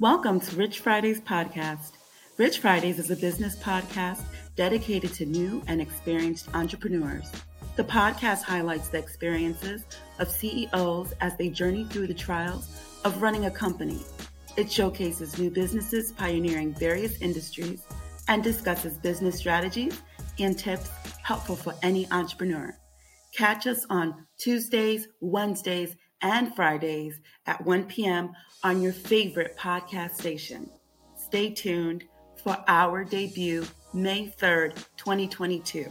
Welcome to Rich Fridays podcast. Rich Fridays is a business podcast dedicated to new and experienced entrepreneurs. The podcast highlights the experiences of CEOs as they journey through the trials of running a company. It showcases new businesses pioneering various industries and discusses business strategies and tips helpful for any entrepreneur. Catch us on Tuesdays, Wednesdays, and Fridays at 1 p.m. on your favorite podcast station. Stay tuned for our debut May 3rd, 2022.